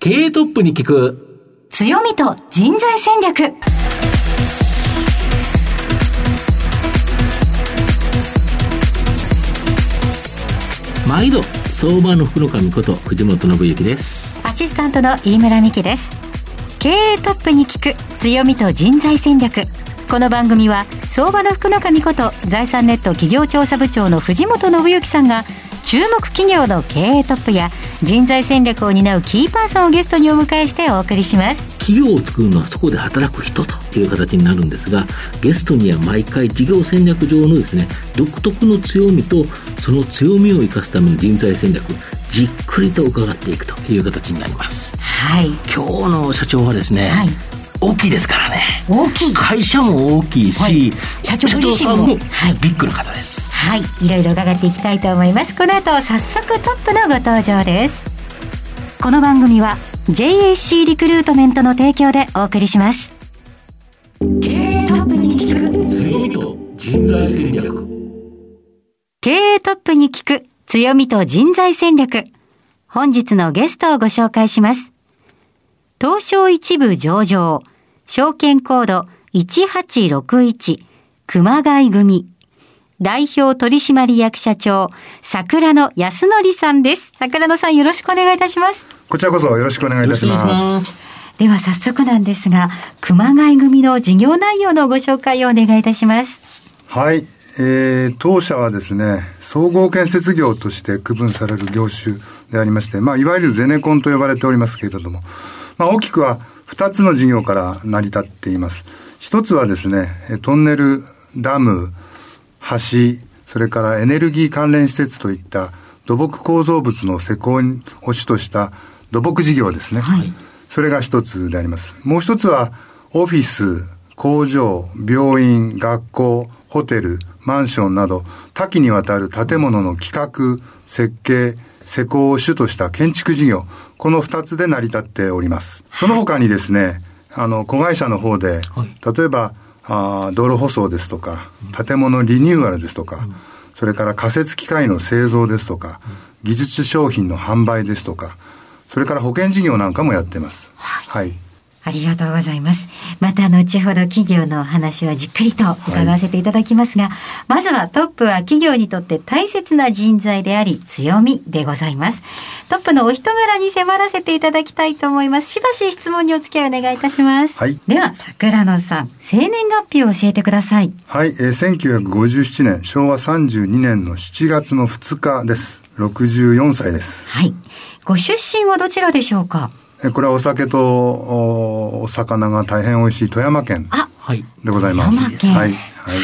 経営トップに聞く。強みと人材戦略。毎度相場の福の神こと藤本信之です。アシスタントの飯村美希です。経営トップに聞く強みと人材戦略。この番組は相場の福の神こと財産ネット企業調査部長の藤本信之さんが注目企業の経営トップや人材戦略を担うキーパーソンをゲストにお迎えしてお送りします。企業を作るのはそこで働く人という形になるんですがゲストには毎回事業戦略上のですね独特の強みとその強みを生かすための人材戦略じっくりと伺っていくという形になります。はい。今日の社長はですね、はい大きいですからね。大きい。会社も大きいし、はい。社長ご自身も。さんもはい。ビッグな方です、はい。いろいろ伺っていきたいと思います。この後早速トップのご登場です。この番組は JAC リクルートメントの提供でお送りします。経営トップに聞く強みと人材戦略。経営トップに聞く強みと人材戦略。本日のゲストをご紹介します。東証一部上場、証券コード1861、熊谷組。代表取締役社長、桜野康則さんです。桜野さんよろしくお願いいたします。こちらこそよろしくお願いいたしま。すでは早速なんですが、熊谷組の事業内容のご紹介をお願いいたします。はい。えー、当社はですね、総合建設業として区分される業種でありまして、まあ、いわゆるゼネコンと呼ばれておりますけれども、まあ、大きくは2つの事業から成り立っています。一つはですね、えトンネル、ダム、橋、それからエネルギー関連施設といった土木構造物の施工を主とした土木事業ですね。はいそれが一つであります。もう一つは、オフィス、工場、病院、学校、ホテル、マンションなど、多岐にわたる建物の企画、設計、施工を主とした建築事業、この二つで成り立っております。その他にですね、あの、子会社の方で、はい例えば、あー道路舗装ですとか、建物リニューアルですとか、それから仮設機械の製造ですとか、技術商品の販売ですとか、それから保険事業なんかもやってます。はい。ありがとうございます。また後ほど企業のお話をじっくりと伺わせていただきますが、まずはトップは企業にとって大切な人材であり強みでございます。トップのお人柄に迫らせていただきたいと思います。しばし質問にお付き合いお願いいたします。はいでは、桜野さん、生年月日を教えてください。はい、えー、1957年、昭和32年の7月の2日です。64歳です。はい。ご出身はどちらでしょうか？えーこれはお酒とおお魚が大変美味しい富山県あ、はいでございます。富山県はい。はい。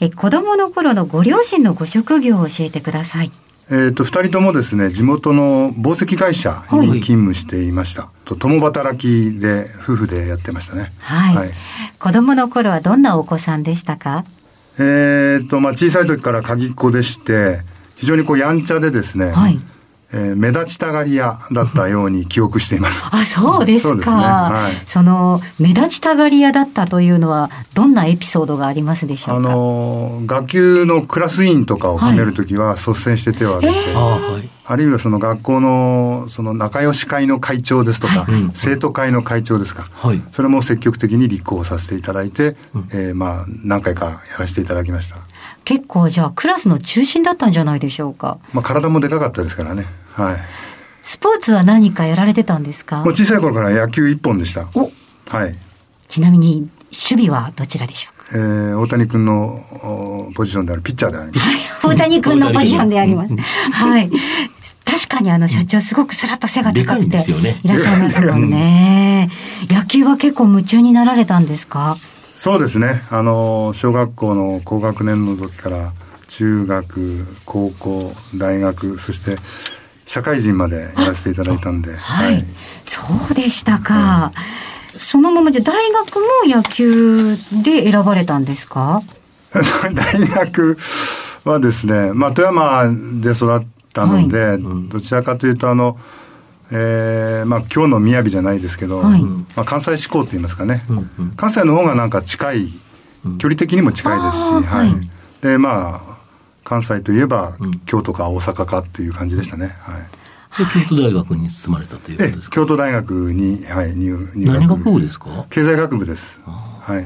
え、子供の頃のご両親のご職業を教えてください。えっ、と、二人ともですね、地元の紡績会社に勤務していました。と共働きで、夫婦でやってましたね。はい。はい子供の頃はどんなお子さんでしたか？えっ、と、まあ、小さい時から鍵っ子でして、非常にこう、やんちゃでですね、はいえー目立ちたがり屋だったように記憶しています。あ、そうですか。そねはいその、目立ちたがり屋だったというのは、どんなエピソードがありますでしょあうか？のー学級のクラス委員とかを決めるときは率先して手を挙げて、ああはいあるいはその学校のその仲良し会の会長ですとか、はい生徒会の会長ですか、はいそれも積極的に立候補させていただいて、えーまあ何回かやらせていただきました。結構じゃあクラスの中心だったんじゃないでしょうか。まあ体もでかかったですからね。はい。スポーツは何かやられてたんですか？もう小さい頃から野球一本でした。おはい。ちなみに、守備はどちらでしょう？かえー大谷君のおポジションであるピッチャーであります。大谷君のポジションであります。はい。確かにあの社長すごくスラッと背が高くてですよねいらっしゃいますもんね。野球は結構夢中になられたんですか？そうですね。あの、小学校の高学年の時から、中学、高校、大学、そして、社会人までやらせていただいたんで、はい。そうでしたか。そのままじゃ大学も野球で選ばれたんですか？大学はですね、まあ、富山で育ったので、どちらかというと、あの、えーまあ、今日の宮城じゃないですけど、はい。まあ、関西志向といいますかね、うんうん。関西の方がなんか近い、距離的にも近いですし、はい。でまあ関西といえば、うん京都か大阪かっていう感じでしたね、はい、で京都大学に進まれたということですか？京都大学に、はい、入入学。何学部ですか？経済学部です。はい。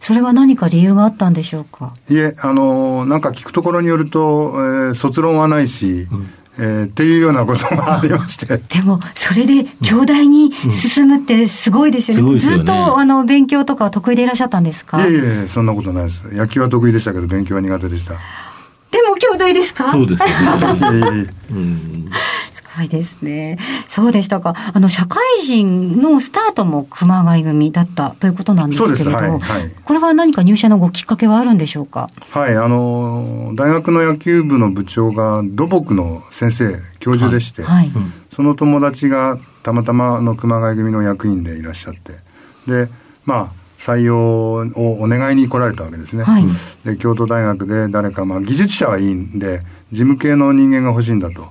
それは何か理由があったんでしょうか？いえ、あの、なんか聞くところによると、えー、卒論はないし、うんえー、っていうようなことがありまして。でも、それで、京大に進むってすごいですよね。うんうん、ずっと、あの、勉強とか得意でいらっしゃったんですか？いえいえ、そんなことないです。野球は得意でしたけど、勉強は苦手でした。でも、京大ですか？そうですよね。うん。ごいですね。そうでしたか。あの、社会人のスタートも熊谷組だったということなんですけれど、はいはい、これは何か入社のごきっかけはあるんでしょうか？はい、あの、大学の野球部の部長が土木の先生、教授でして、はい、その友達がたまたまの熊谷組の役員でいらっしゃって、で、まあ、採用をお願いに来られたわけですね。はい、で、京都大学で誰か、まあ、技術者はいいんで、事務系の人間が欲しいんだと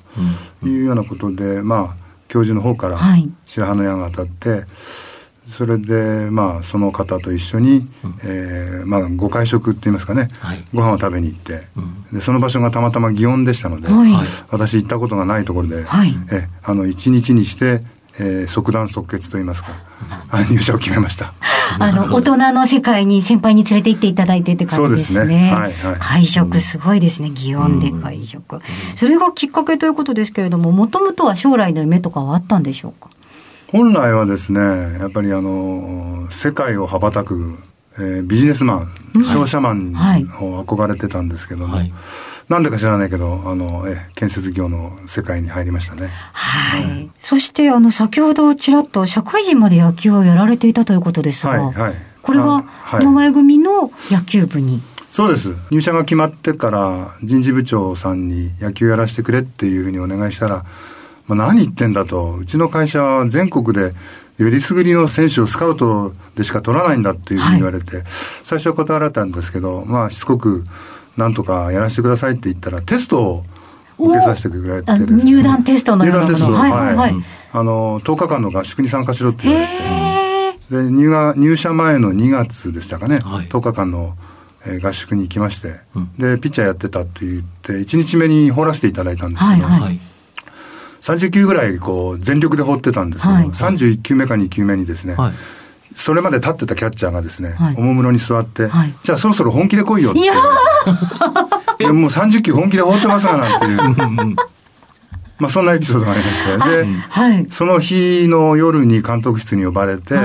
いうようなことで、まあ、教授の方から白羽の矢が当たって、それで、まあ、その方と一緒に、うん、えー、まあ、ご会食って言いますかね、はい、ご飯を食べに行って、うん、で、その場所がたまたま祇園でしたので、はい、私行ったことがないところで、はい、え、あの、一日にして、えー、即断即決といいますか、入社を決めました。あの、大人の世界に先輩に連れて行っていただいてって感じですね。そうですね。はいはい、会食すごいですね。祇園で会食、うん、それがきっかけということですけれども、もともとは将来の夢とかはあったんでしょうか？本来はですね、やっぱりあの、世界を羽ばたく、えー、ビジネスマン、商社マンを憧れてたんですけども、はいはいなんでか知らないけど、あの、え、建設業の世界に入りましたね。はい。はい、そして、あの、先ほどちらっと社会人まで野球をやられていたということですが、はい、はい。これは、熊谷組の野球部に？そうです。入社が決まってから人事部長さんに野球やらせてくれっていうふうにお願いしたら、まあ、何言ってんだと。うちの会社は全国でよりすぐりの選手をスカウトでしか取らないんだっていうふうに言われて、はい、最初は断られたんですけど、まあしつこくなんとかやらせてくださいって言ったら、テストを受けさせてくれてですね。入団テストの入団テスト、はい、はい、はい。あの、10日間の合宿に参加しろって言われて、で入が入社前の2月でしたかね、はい、10日間の、えー、合宿に行きまして、うん、で、ピッチャーやってたって言って、1日目に放らせていただいたんですけど、はいはい、30球ぐらいこう全力で放ってたんですけど、はい、31球目か2球目にですね、はいそれまで立ってたキャッチャーがですね、はい、おもむろに座って、はい、じゃあそろそろ本気で来いよって。いやでもう30球本気で放ってますがなんていう。まあそんなエピソードがありまして。で、はい、その日の夜に監督室に呼ばれて、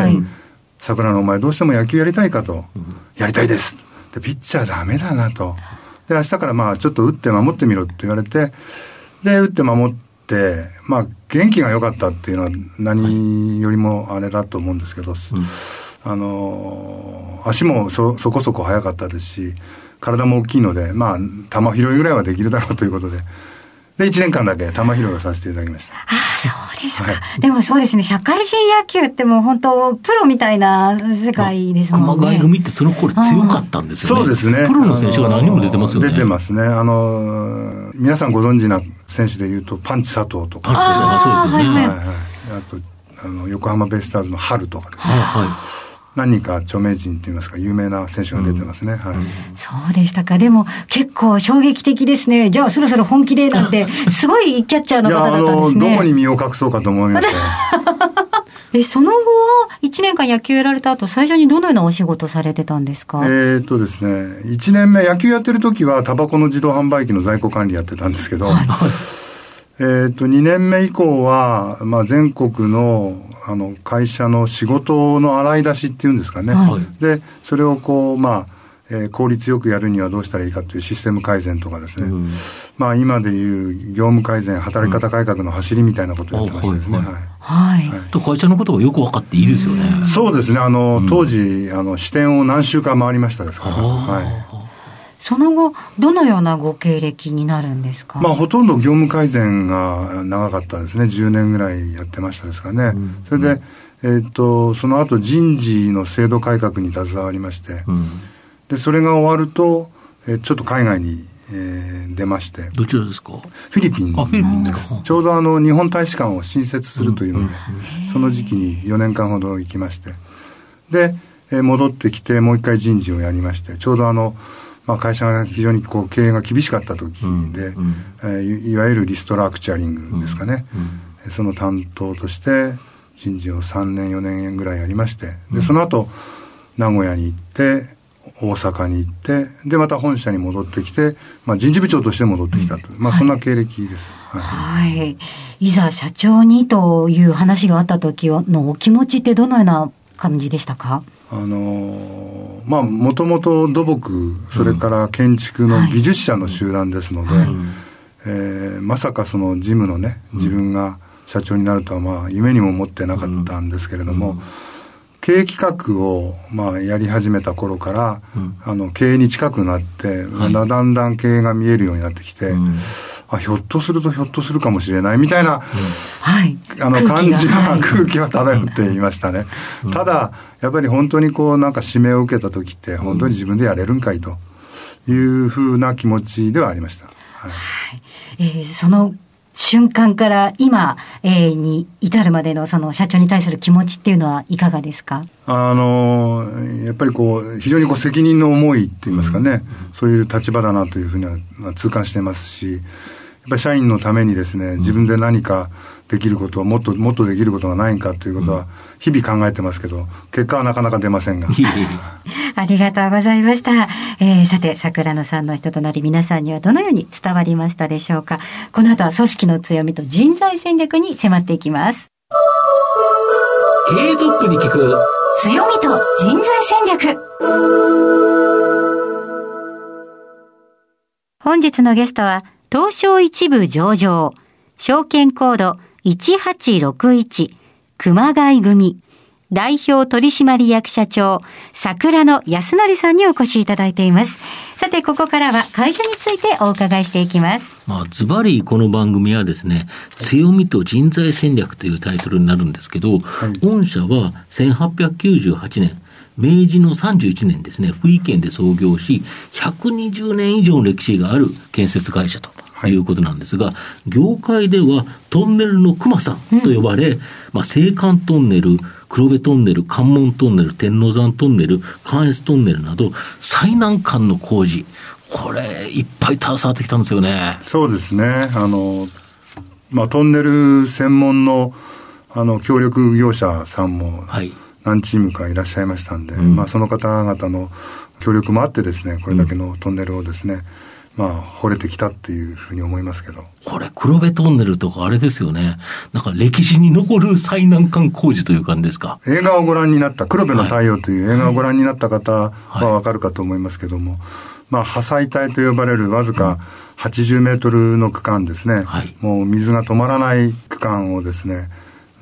桜のお前どうしても野球やりたいかと。やりたいです。で、ピッチャーダメだなと。で、明日からまあちょっと打って守ってみろって言われて、で、打って守って、まあ元気が良かったっていうのは何よりもあれだと思うんですけど、はいあの足もそそこそこ速かったですし体も大きいのでまあ球拾いぐらいはできるだろうということで。で、1年間だけ球拾いをさせていただきました。ああ、そうですか、はい。でもそうですね、社会人野球ってもう本当、プロみたいな世界ですもんね。熊谷組ってその頃強かったんですよね。そうですね。プロの選手が何人も出てますよね。出てますね。あの、皆さんご存知な選手でいうと、パンチ佐藤とか。ああ、そうですよね。はいはい。あと、あの、横浜ベイスターズの春とかですね。はい。何人か著名人といいますか、有名な選手が出てますね。はい。そうでしたか。でも、結構衝撃的ですね。じゃあ、そろそろ本気でなんて、すごいキャッチャーの方だったんですね。どこに身を隠そうかと思いました。で、その後、1年間野球やられた後、最初にどのようなお仕事されてたんですか？えっとですね、1年目、野球やってる時は、タバコの自動販売機の在庫管理やってたんですけど、はいえっ、と、2年目以降は、まあ、全国の、あの、会社の仕事の洗い出しっていうんですかね。はい、で、それをこう、まあ、えー、効率よくやるにはどうしたらいいかというシステム改善とかですね。うん、まあ、今でいう業務改善、働き方改革の走りみたいなことをやってましたですね。うん、はい。はい。と、会社のことがよく分かっていいですよね。そうですね。あの、当時、あの、支店を何週間回りましたですから。はい。その後、どのようなご経歴になるんですか、まあ、ほとんど業務改善が長かったですね、10年ぐらいやってましたですかね、うん、それで、えー、っとその後人事の制度改革に携わりまして、うん、でそれが終わると、えー、ちょっと海外に、えー、出まして、どちらですか？フィリピンです。ちょうどあの日本大使館を新設するというので、うん、その時期に4年間ほど行きまして、で、えー、戻ってきて、もう一回人事をやりまして、ちょうどあの、まあ、会社が非常にこう経営が厳しかった時で、うん。うん、えー、いわゆるリストラクチャリングですかね、うん。うん、その担当として人事を3年4年ぐらいやりましてでその後名古屋に行って大阪に行ってでまた本社に戻ってきて、まあ、人事部長として戻ってきたと、まあ、そんな経歴です、はい、はい、いざ社長にという話があった時のお気持ちってどのような感じでしたか？あのまあもともと土木それから建築の技術者の集団ですので、うんはい、えー、まさかその事務のね自分が社長になるとはまあ夢にも思ってなかったんですけれども、うん。うん経営企画を、まあ、やり始めた頃から、うん、あの経営に近くなって、はい、だんだん経営が見えるようになってきて、うん、あひょっとするとひょっとするかもしれないみたいな、うん、はい、あの感じが、空気は漂っていましたね。ただやっぱり本当にこうなんか指名を受けた時って本当に自分でやれるんかいというふうな気持ちではありました。はい、えー、その瞬間から今、えー、に至るまでのその社長に対する気持ちっていうのはいかがですか？あのやっぱりこう非常にこう責任の重いっていいますかね、うん、そういう立場だなというふうには痛感してますしぱり社員のためにですね自分で何かできることをもっともっとできることがないんかということは日々考えてますけど結果はなかなか出ませんが。ありがとうございました。えー、さて、桜野さんの人となり皆さんにはどのように伝わりましたでしょうか。この後は組織の強みと人材戦略に迫っていきます。経営トップに聞く強みと人材戦略。本日のゲストは、東証一部上場、証券コード1861、熊谷組、代表取締役社長、桜野康則さんにお越しいただいています。さて、ここからは会社についてお伺いしていきます。まあ、ズバリこの番組はですね、強みと人材戦略というタイトルになるんですけど、はい、御社は1898年、明治の31年ですね、福井県で創業し、120年以上の歴史がある建設会社と。いうことなんですが、はい、業界ではトンネルの熊さんと呼ばれ、うん、まあ、青函トンネル、黒部トンネル、関門トンネル、天王山トンネル、関越トンネルなど、最難関の工事、これ、いっぱい携わってきたんですよね。そうですね。あの、まあ、トンネル専門の、あの、協力業者さんも、何チームかいらっしゃいましたんで、はいまあ、その方々の協力もあってですね、これだけのトンネルをですね、うんまあ、惚れてきたっていうふうに思いますけど。これ、黒部トンネルとかあれですよね。なんか歴史に残る最難関工事という感じですか？映画をご覧になった、黒部の太陽という映画をご覧になった方はわかるかと思いますけども、はい、まあ、破砕帯と呼ばれるわずか80メートルの区間ですね。はい、もう水が止まらない区間をですね、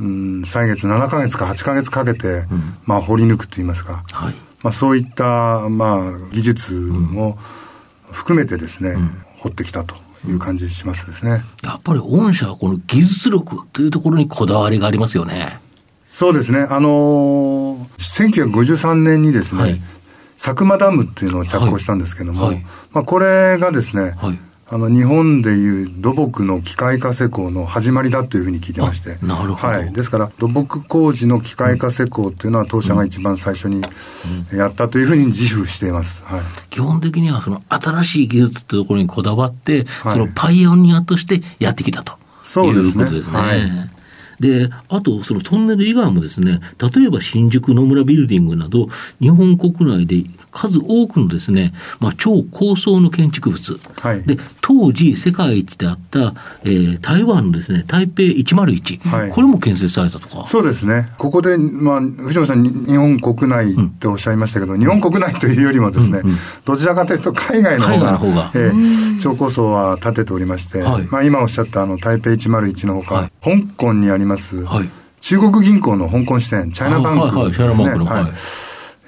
うん、歳月7か月か8か月かけて、うん、まあ、掘り抜くといいますか。はい、まあ、そういった、まあ、技術も、うん含めてですね、うん、掘ってきたという感じしますですね。やっぱり御社はこの技術力というところにこだわりがありますよね。そうですね。あのー、1953年にですね、はい、佐久間ダムっていうのを着工したんですけども、はいはい、まあこれがですね、あの日本でいう土木の機械化施工の始まりだというふうに聞いてまして、なるほど。はい。ですから土木工事の機械化施工っていうのは当社が一番最初にやったというふうに自負しています。はい。基本的にはその新しい技術っていうところにこだわって、はい、そのパイオニアとしてやってきたということですね。はい。で、あと、そのトンネル以外もですね、例えば新宿野村ビルディングなど、日本国内で数多くのですね、まあ、超高層の建築物、はい、で当時世界一であった、えー、台湾のですね台北101、はい、これも建設されたとか。そうですね、ここで、まあ、藤本さん、日本国内っておっしゃいましたけど、うん、日本国内というよりもですね、うんうん、どちらかというと海外の方が方が、えー、超高層は建てておりまして、はい、まあ、今おっしゃったあの台北101のほか、香港にあります、中国銀行の香港支店、チャイナバンクですね。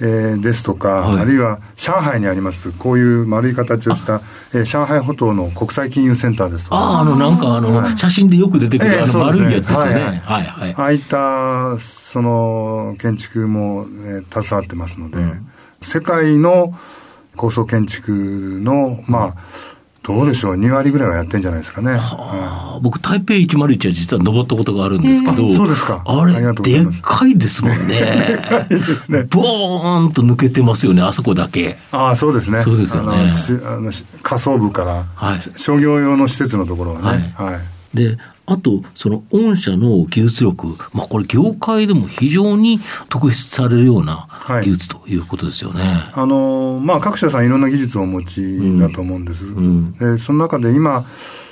はいえー、ですとか、はい、あるいは上海にあります、こういう丸い形をした、えー、上海歩道の国際金融センターですとか。ああ、あの、なんかあの、はい、写真でよく出てくる、えー、あの丸いやつですよね。はい、はい、はい。ああいった、その、建築も、えー、携わってますので、うん、世界の高層建築の、まあ、どうでしょう、2割ぐらいはやってんじゃないですかね。はあ、僕、台北101は実は登ったことがあるんですけど、そうですか。あれ、でっかいですもんね。ですね。ボーンと抜けてますよね、あそこだけ。ああ、そうですね。そうですよね。あの下層部から、はい、商業用の施設のところはね。はい。はい、であと、その御社の技術力、まあこれ業界でも非常に特筆されるような技術ということですよね。はい、あの、まあ各社さんいろんな技術をお持ちだと思うんです。うん、でその中で今、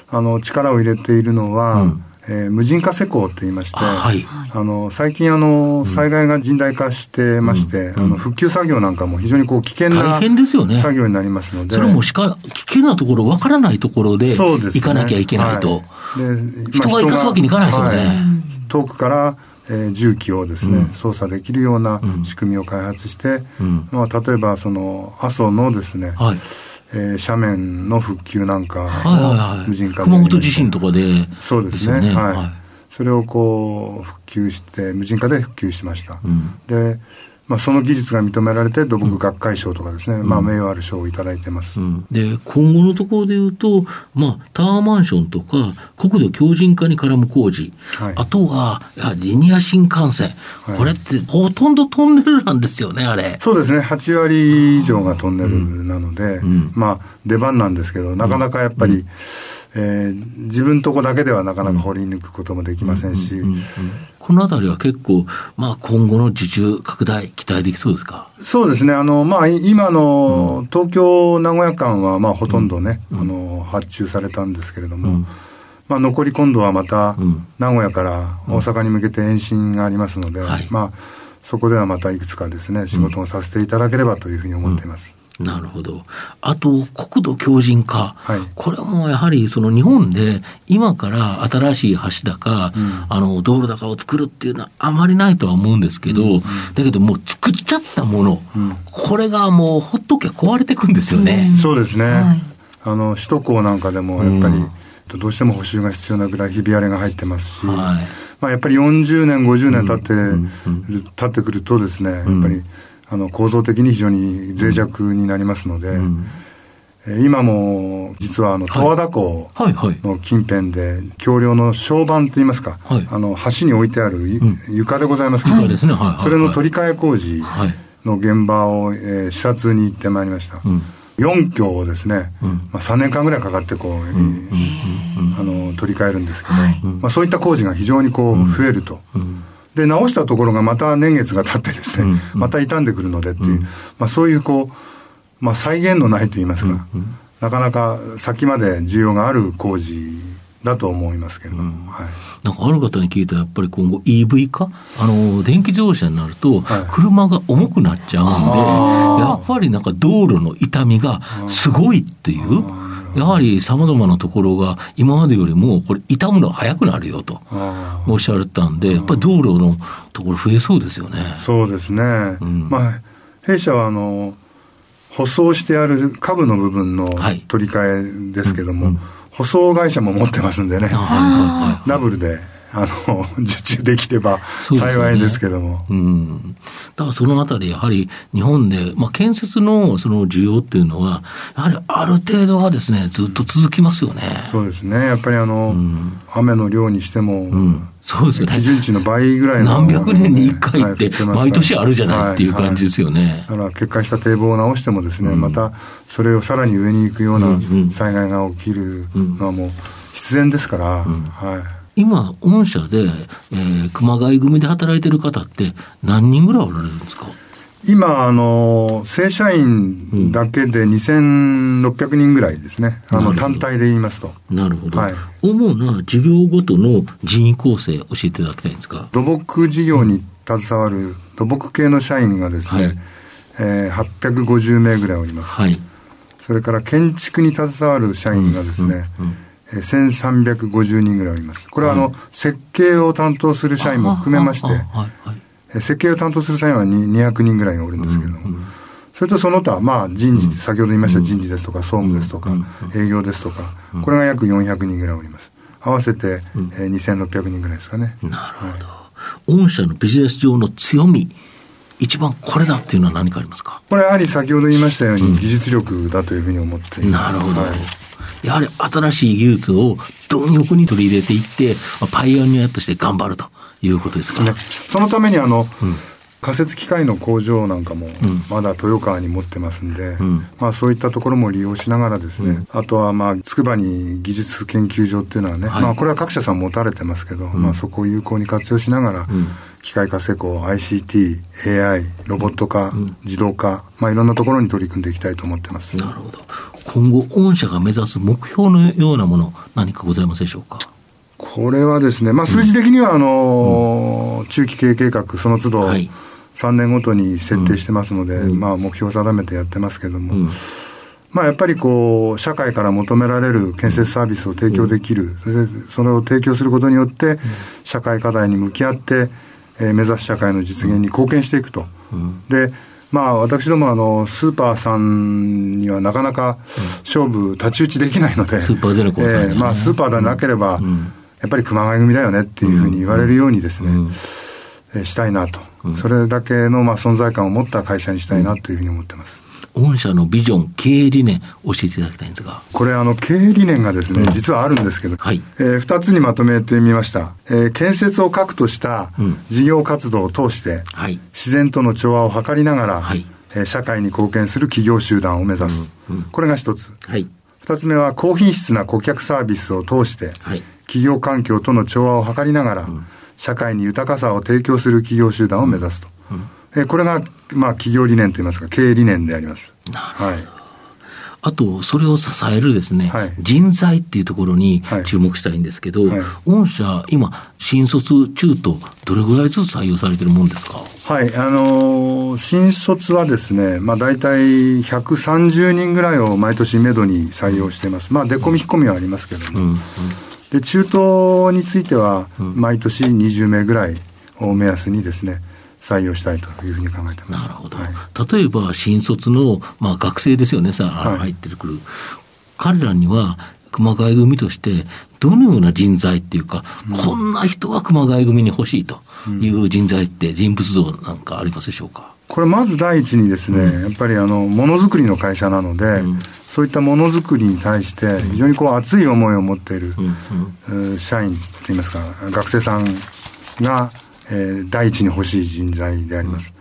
あの、力を入れているのは、うんえー、無人化施工といいまして、はい、あの最近あの、災害が甚大化してまして、うん、あの復旧作業なんかも非常にこう危険な作業になりますので、それもしか危険なところ、わからないところで行かなきゃいけないと、で、ね人が行かすわけにいかないですよね。はい、遠くからえー、重機をですね、うん、操作できるような仕組みを開発して、うん、まあ、例えばその阿蘇のですね、はい、えー、斜面の復旧なんかを無人化で、熊本地震とかで、そうですね、はい、はい、それをこう復旧して、無人化で復旧しました。うん、でまあ、その技術が認められて、土木学会賞とかですね、うん、まあ、名誉ある賞をいただいてます、うん、で今後のところでいうと、まあ、タワーマンションとか、国土強靭化に絡む工事、はい、あとはやリニア新幹線、はい、これってほとんどトンネルなんですよね、あれ。そうですね、8割以上がトンネルなので、うん、まあ、出番なんですけど、なかなかやっぱり、えー、自分とこだけではなかなか掘り抜くこともできませんし、このあたりは結構、まあ、今後の受注拡大、期待できそうですか？そうですね、あのまあ、今の東京・名古屋間は、まあ、ほとんどね、うん、あの発注されたんですけれども、うん、まあ、残り今度はまた、名古屋から大阪に向けて延伸がありますので、はい、まあ、そこではまたいくつかですね、仕事をさせていただければというふうに思っています。なるほど。あと、国土強靭化。はい、これもやはり、その日本で今から新しい橋だか、うん、あの、道路だかを作るっていうのはあまりないとは思うんですけど、うんうん、だけどもう作っちゃったもの、うん、これがもうほっときゃ壊れていくんですよね。そうですね。はい、あの、首都高なんかでもやっぱり、どうしても補修が必要なぐらいひび割れが入ってますし、はい、まあ、やっぱり40年、50年経って、経ってくるとですね、やっぱり、あの構造的に非常に脆弱になりますので、うん、今も実はあの十和田湖の近辺で橋梁の床板といいますか、はい、あの橋に置いてある、床でございますけど、はい、それの取り替え工事の現場を、えー、視察に行ってまいりました。うん。4橋をですね、うん、まあ、3年間ぐらいかかってこう、あの取り替えるんですけど、はい、まあ、そういった工事が非常にこう増えると。うんで、直したところがまた年月が経ってですね、また傷んでくるのでっていう、うん、まあそういうこう、まあ再現のないと言いますか、なかなか先まで需要がある工事だと思いますけれども、うん、はい。なんかある方に聞いたら、やっぱり今後 EV 化あの、電気自動車になると、車が重くなっちゃうんで、はい、やっぱりなんか道路の痛みがすごいっていう。やはりさまざまなところが今までよりもこれ傷むのが早くなるよとおっしゃられたんで、やっぱり道路のところ増えそうですよね。そうですね。うん、まあ、弊社はあの、舗装してある下部の部分の取り替えですけども、はいうんうん、舗装会社も持ってますんでね、ダブルであの、受注できれば幸いですけども。うね、うん。だからそのあたり、やはり日本で、まあ、建設のその需要っていうのは、やはりある程度はですね、ずっと続きますよね。そうですね。やっぱりあの、うん、雨の量にしても、うんそうですよね。基準値の倍ぐらいの、ね、何百年に一回って、毎年あるじゃないっていう感じですよね。だから決壊した堤防を直してもですね、うん、またそれをさらに上に行くような災害が起きるのはもう必然ですから、はい。今、御社で、えー、熊谷組で働いてる方って何人ぐらいおられるんですか？今、あの、正社員だけで2600人ぐらいですね。うん、あの、単体で言いますと。なるほど。はい、主な事業ごとの人員構成、教えていただきたいんですか？土木事業に携わる土木系の社員がですね、はい、えー、850名ぐらいおります。はい。それから建築に携わる社員がですね、うんうんうん1350人ぐらいおります。これはあの、設計を担当する社員も含めまして、設計を担当する社員は200人ぐらいおるんですけれども、それとその他、まあ人事、先ほど言いました人事ですとか、総務ですとか、営業ですとか、これが約400人ぐらいおります。合わせて、えー、2600人ぐらいですかね。なるほど。御社のビジネス上の強み、一番これだっていうのは何かありますか？これやはり先ほど言いましたように、技術力だというふうに思っています。なるほど。はいやはり新しい技術を貪欲に取り入れていって、パイオニアとして頑張るということですか？ね、そのためにあの、うん。仮設機械の工場なんかもまだ豊川に持ってますんで、うん、まあそういったところも利用しながらですね、うん、あとはまあ筑波に技術研究所っていうのはね、はい、まあこれは各社さん持たれてますけど、まあそこを有効に活用しながら、機械化施工、ICT、AI、ロボット化、自動化、まあいろんなところに取り組んでいきたいと思ってます。なるほど。今後、御社が目指す目標のようなもの、何かございますでしょうか？これはですね、まあ、数字的には、あの、うん、中期経営計画、その都度、3年ごとに設定してますので、うん、まあ、目標を定めてやってますけれども、うん、まあ、やっぱりこう、社会から求められる建設サービスを提供できる、それを提供することによって、社会課題に向き合って、えー、目指す社会の実現に貢献していくと。でまあ、私どもあの、スーパーさんにはなかなか勝負、太刀打ちできないので、スーパーゼネコンさん、ね、えー、まあ、スーパーでなければ、うん。やっぱり熊谷組だよねっていうふうに言われるようにですね、えしたいなと、それだけのまあ存在感を持った会社にしたいなというふうに思ってます。御社のビジョン、経営理念、教えていただきたいんですが。これ、あの、経営理念がですね、うん、実はあるんですけど、はい、えー、二つにまとめてみました。えー、建設を核とした事業活動を通して、うん、自然との調和を図りながら、はい、えー、社会に貢献する企業集団を目指す。うん。うん、これが一つ。はい、二つ目は、高品質な顧客サービスを通して、はい。企業環境との調和を図りながら、うん、社会に豊かさを提供する企業集団を目指すと。うん、えこれが、まあ、企業理念といいますか、経営理念であります。はい。あと、それを支えるですね、はい、人材っていうところに注目したいんですけど、はい、御社、今、新卒、中途、どれぐらいずつ採用されてるもんですか？はい、あのー、新卒はですね、まあ、大体130人ぐらいを毎年めどに採用してます。まあ、出込み引っ込みはありますけども。うんうんで中東については、毎年20名ぐらいを目安にですね、採用したいというふうに考えてます。なるほど。はい、例えば、新卒の、まあ、学生ですよね、さ、はい、入ってくる。彼らには、熊谷組として、どのような人材っていうか、うん、こんな人は熊谷組に欲しいという人材って、人物像なんかありますでしょうか？これまず第一にですね、うん、やっぱりあの、ものづくりの会社なので、うん、そういったものづくりに対して、非常にこう熱い思いを持っている、うん、社員といいますか、学生さんが、えー、第一に欲しい人材であります。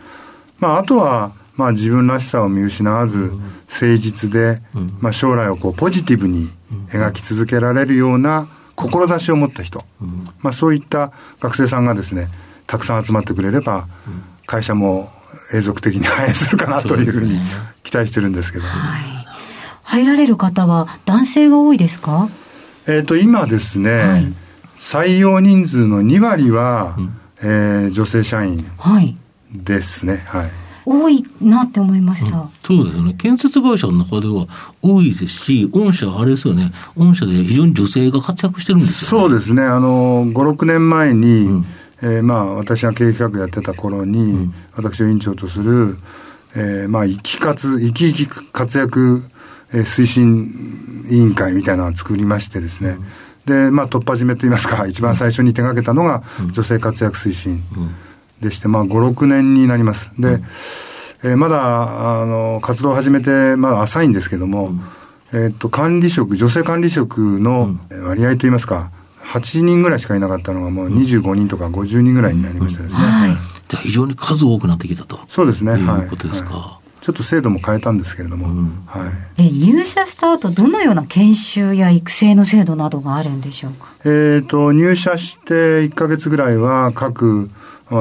まあ、あとは、まあ、自分らしさを見失わず、誠実で、まあ、将来をこうポジティブに描き続けられるような志を持った人、まあ、そういった学生さんがですね、たくさん集まってくれれば、会社も永続的に反映するかなというふうに期待してるんですけど。はい。入られる方は男性が多いですか？えっ、と、今ですね、はい、採用人数の2割は、うん、えー、女性社員ですね。はい、はい多いなって思いました、うん、そうですよね、建設会社の中では多いですし、御社、あれですよね、御社で非常に女性が活躍してるんですよ、ね、そうですね、あの5、6年前に、うん、えー、まあ、私が経営企画やってた頃に、うん、私を委員長とする、えー、まあ、生き活、生き生き活躍えー、推進委員会みたいなのを作りましてですね、で、まあ、突破締めといいますか、一番最初に手がけたのが、女性活躍推進でして、まあ、5、6年になります。で、えー、まだ、あの、活動を始めて、まだ浅いんですけども、えっと、管理職、女性管理職の割合といいますか、8人ぐらいしかいなかったのが、もう25人とか50人ぐらいになりましたですね。はい、じゃ非常に数多くなってきたと。そうですね。はい。いうことですか。はいちょっと制度も変えたんですけれども、うん、はい、で入社した後どのような研修や育成の制度などがあるんでしょうか、えーと、入社して1か月ぐらいは各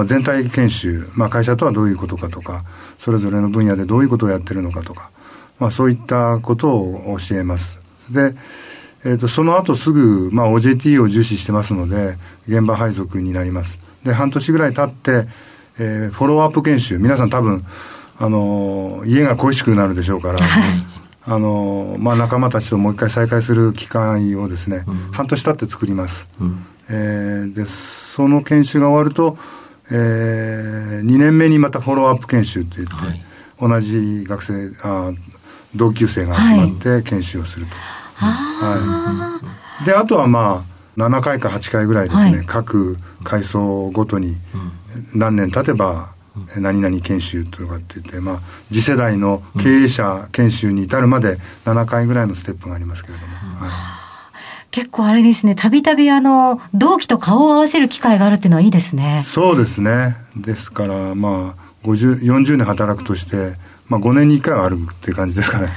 全体研修、まあ、会社とはどういうことかとかそれぞれの分野でどういうことをやってるのかとか、まあ、そういったことを教えます。でえーと、その後すぐ、まあ、OJT を重視してますので現場配属になります。で半年ぐらい経って、えー、フォローアップ研修皆さん多分あの家が恋しくなるでしょうから、はい、あのまあ、仲間たちともう一回再会する機会をですね、うん、半年経って作ります、うん、えー、でその研修が終わると、えー、2年目にまたフォローアップ研修といって、はい、同じ学生あ同級生が集まって研修をすると、はい、はい、であとはまあ7回か8回ぐらいですね、各階層ごとに何年経てば何々研修とかって言って、まあ、次世代の経営者研修に至るまで7回ぐらいのステップがありますけれども。はい結構あれですね、たびたびあの、同期と顔を合わせる機会があるっていうのはいいですね。そうですね。ですから、まあ、50 40年働くとして、まあ、5年に1回はあるっていう感じですかね。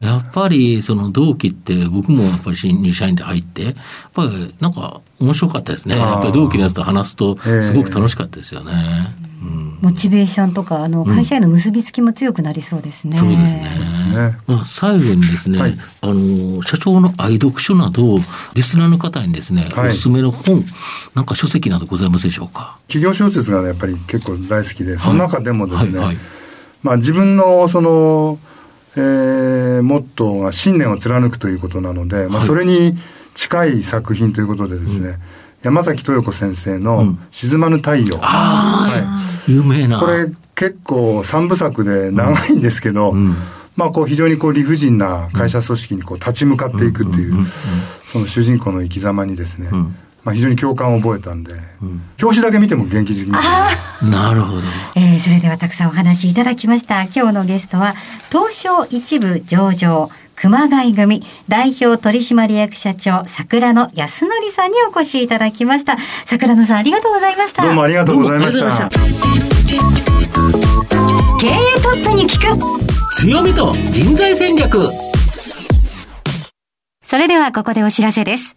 やっぱり、その同期って、僕もやっぱり新入社員で入って、やっぱりなんか面白かったですね。やっぱり同期のやつと話すと、ええすごく楽しかったですよね。うん。モチベーションとか、あの、会社への結びつきも強くなりそうですね。そうですね。ね。まあ、最後にですね、はい。あの、社長の愛読書など、リスナーの方にですね、はい。おすすめの本、なんか書籍などございますでしょうか？企業小説がやっぱり結構大好きで、その中でもですね、はいはい。まあ、自分のその、えーモットーが信念を貫くということなので、まあ、はい。それに近い作品ということでですね、山崎豊子先生のうん「沈まぬ太陽」ああ、は有名な。これ結構三部作で長いんですけど、うん。まあこう非常にこう理不尽な会社組織にこう立ち向かっていくっていう、うんうんうん。その主人公の生き様にですね、うんまあ非常に共感を覚えたんで、うん表紙だけ見ても元気づきますね。なるほど。えーそれではたくさんお話いただきました。今日のゲストは、東証一部上場、熊谷組代表取締役社長、桜野康則さんにお越しいただきました。桜野さんありがとうございました。どうもありがとうございました。経営トップに聞く強みと人材戦略。それではここでお知らせです。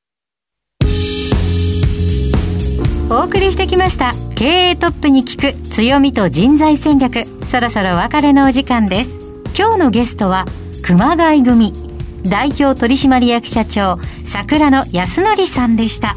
お送りしてきました。経営トップに聞く強みと人材戦略。そろそろ別れのお時間です。今日のゲストは熊谷組。代表取締役社長桜野康則さんでした。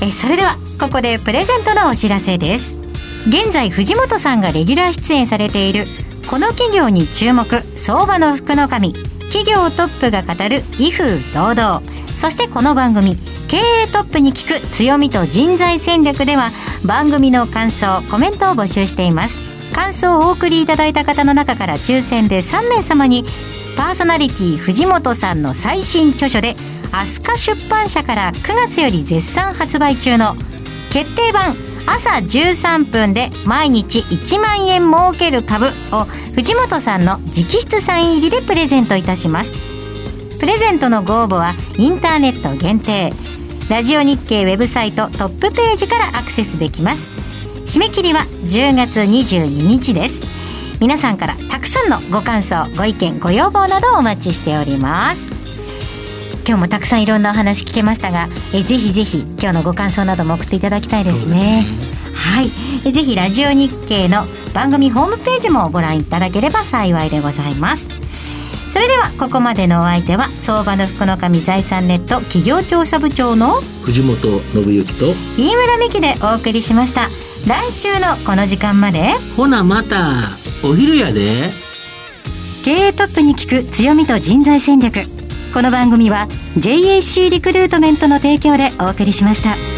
えそれではここでプレゼントのお知らせです。現在藤本さんがレギュラー出演されているこの企業に注目相場の福の神企業トップが語る威風堂々。そしてこの番組経営トップに聞く強みと人材戦略では番組の感想コメントを募集しています。感想をお送りいただいた方の中から抽選で3名様にパーソナリティ藤本さんの最新著書で飛鳥出版社から9月より絶賛発売中の決定版朝13分で毎日1万円儲ける株を藤本さんの直筆サイン入りでプレゼントいたします。プレゼントのご応募はインターネット限定。ラジオ日経ウェブサイトトップページからアクセスできます。締め切りは10月22日です。皆さんからたくさんのご感想ご意見ご要望などをお待ちしております。今日もたくさんいろんなお話聞けましたがえぜひぜひ今日のご感想なども送っていただきたいですね。はい。えぜひラジオ日経の番組ホームページもご覧いただければ幸いでございますそれではここまでのお相手は相場の福の神財産ネット企業調査部長の藤本信之と、飯村美希でお送りしました来週のこの時間までほなまた、お昼やで。経営トップに聞く強みと人材戦略この番組は JAC リクルートメントの提供でお送りしました。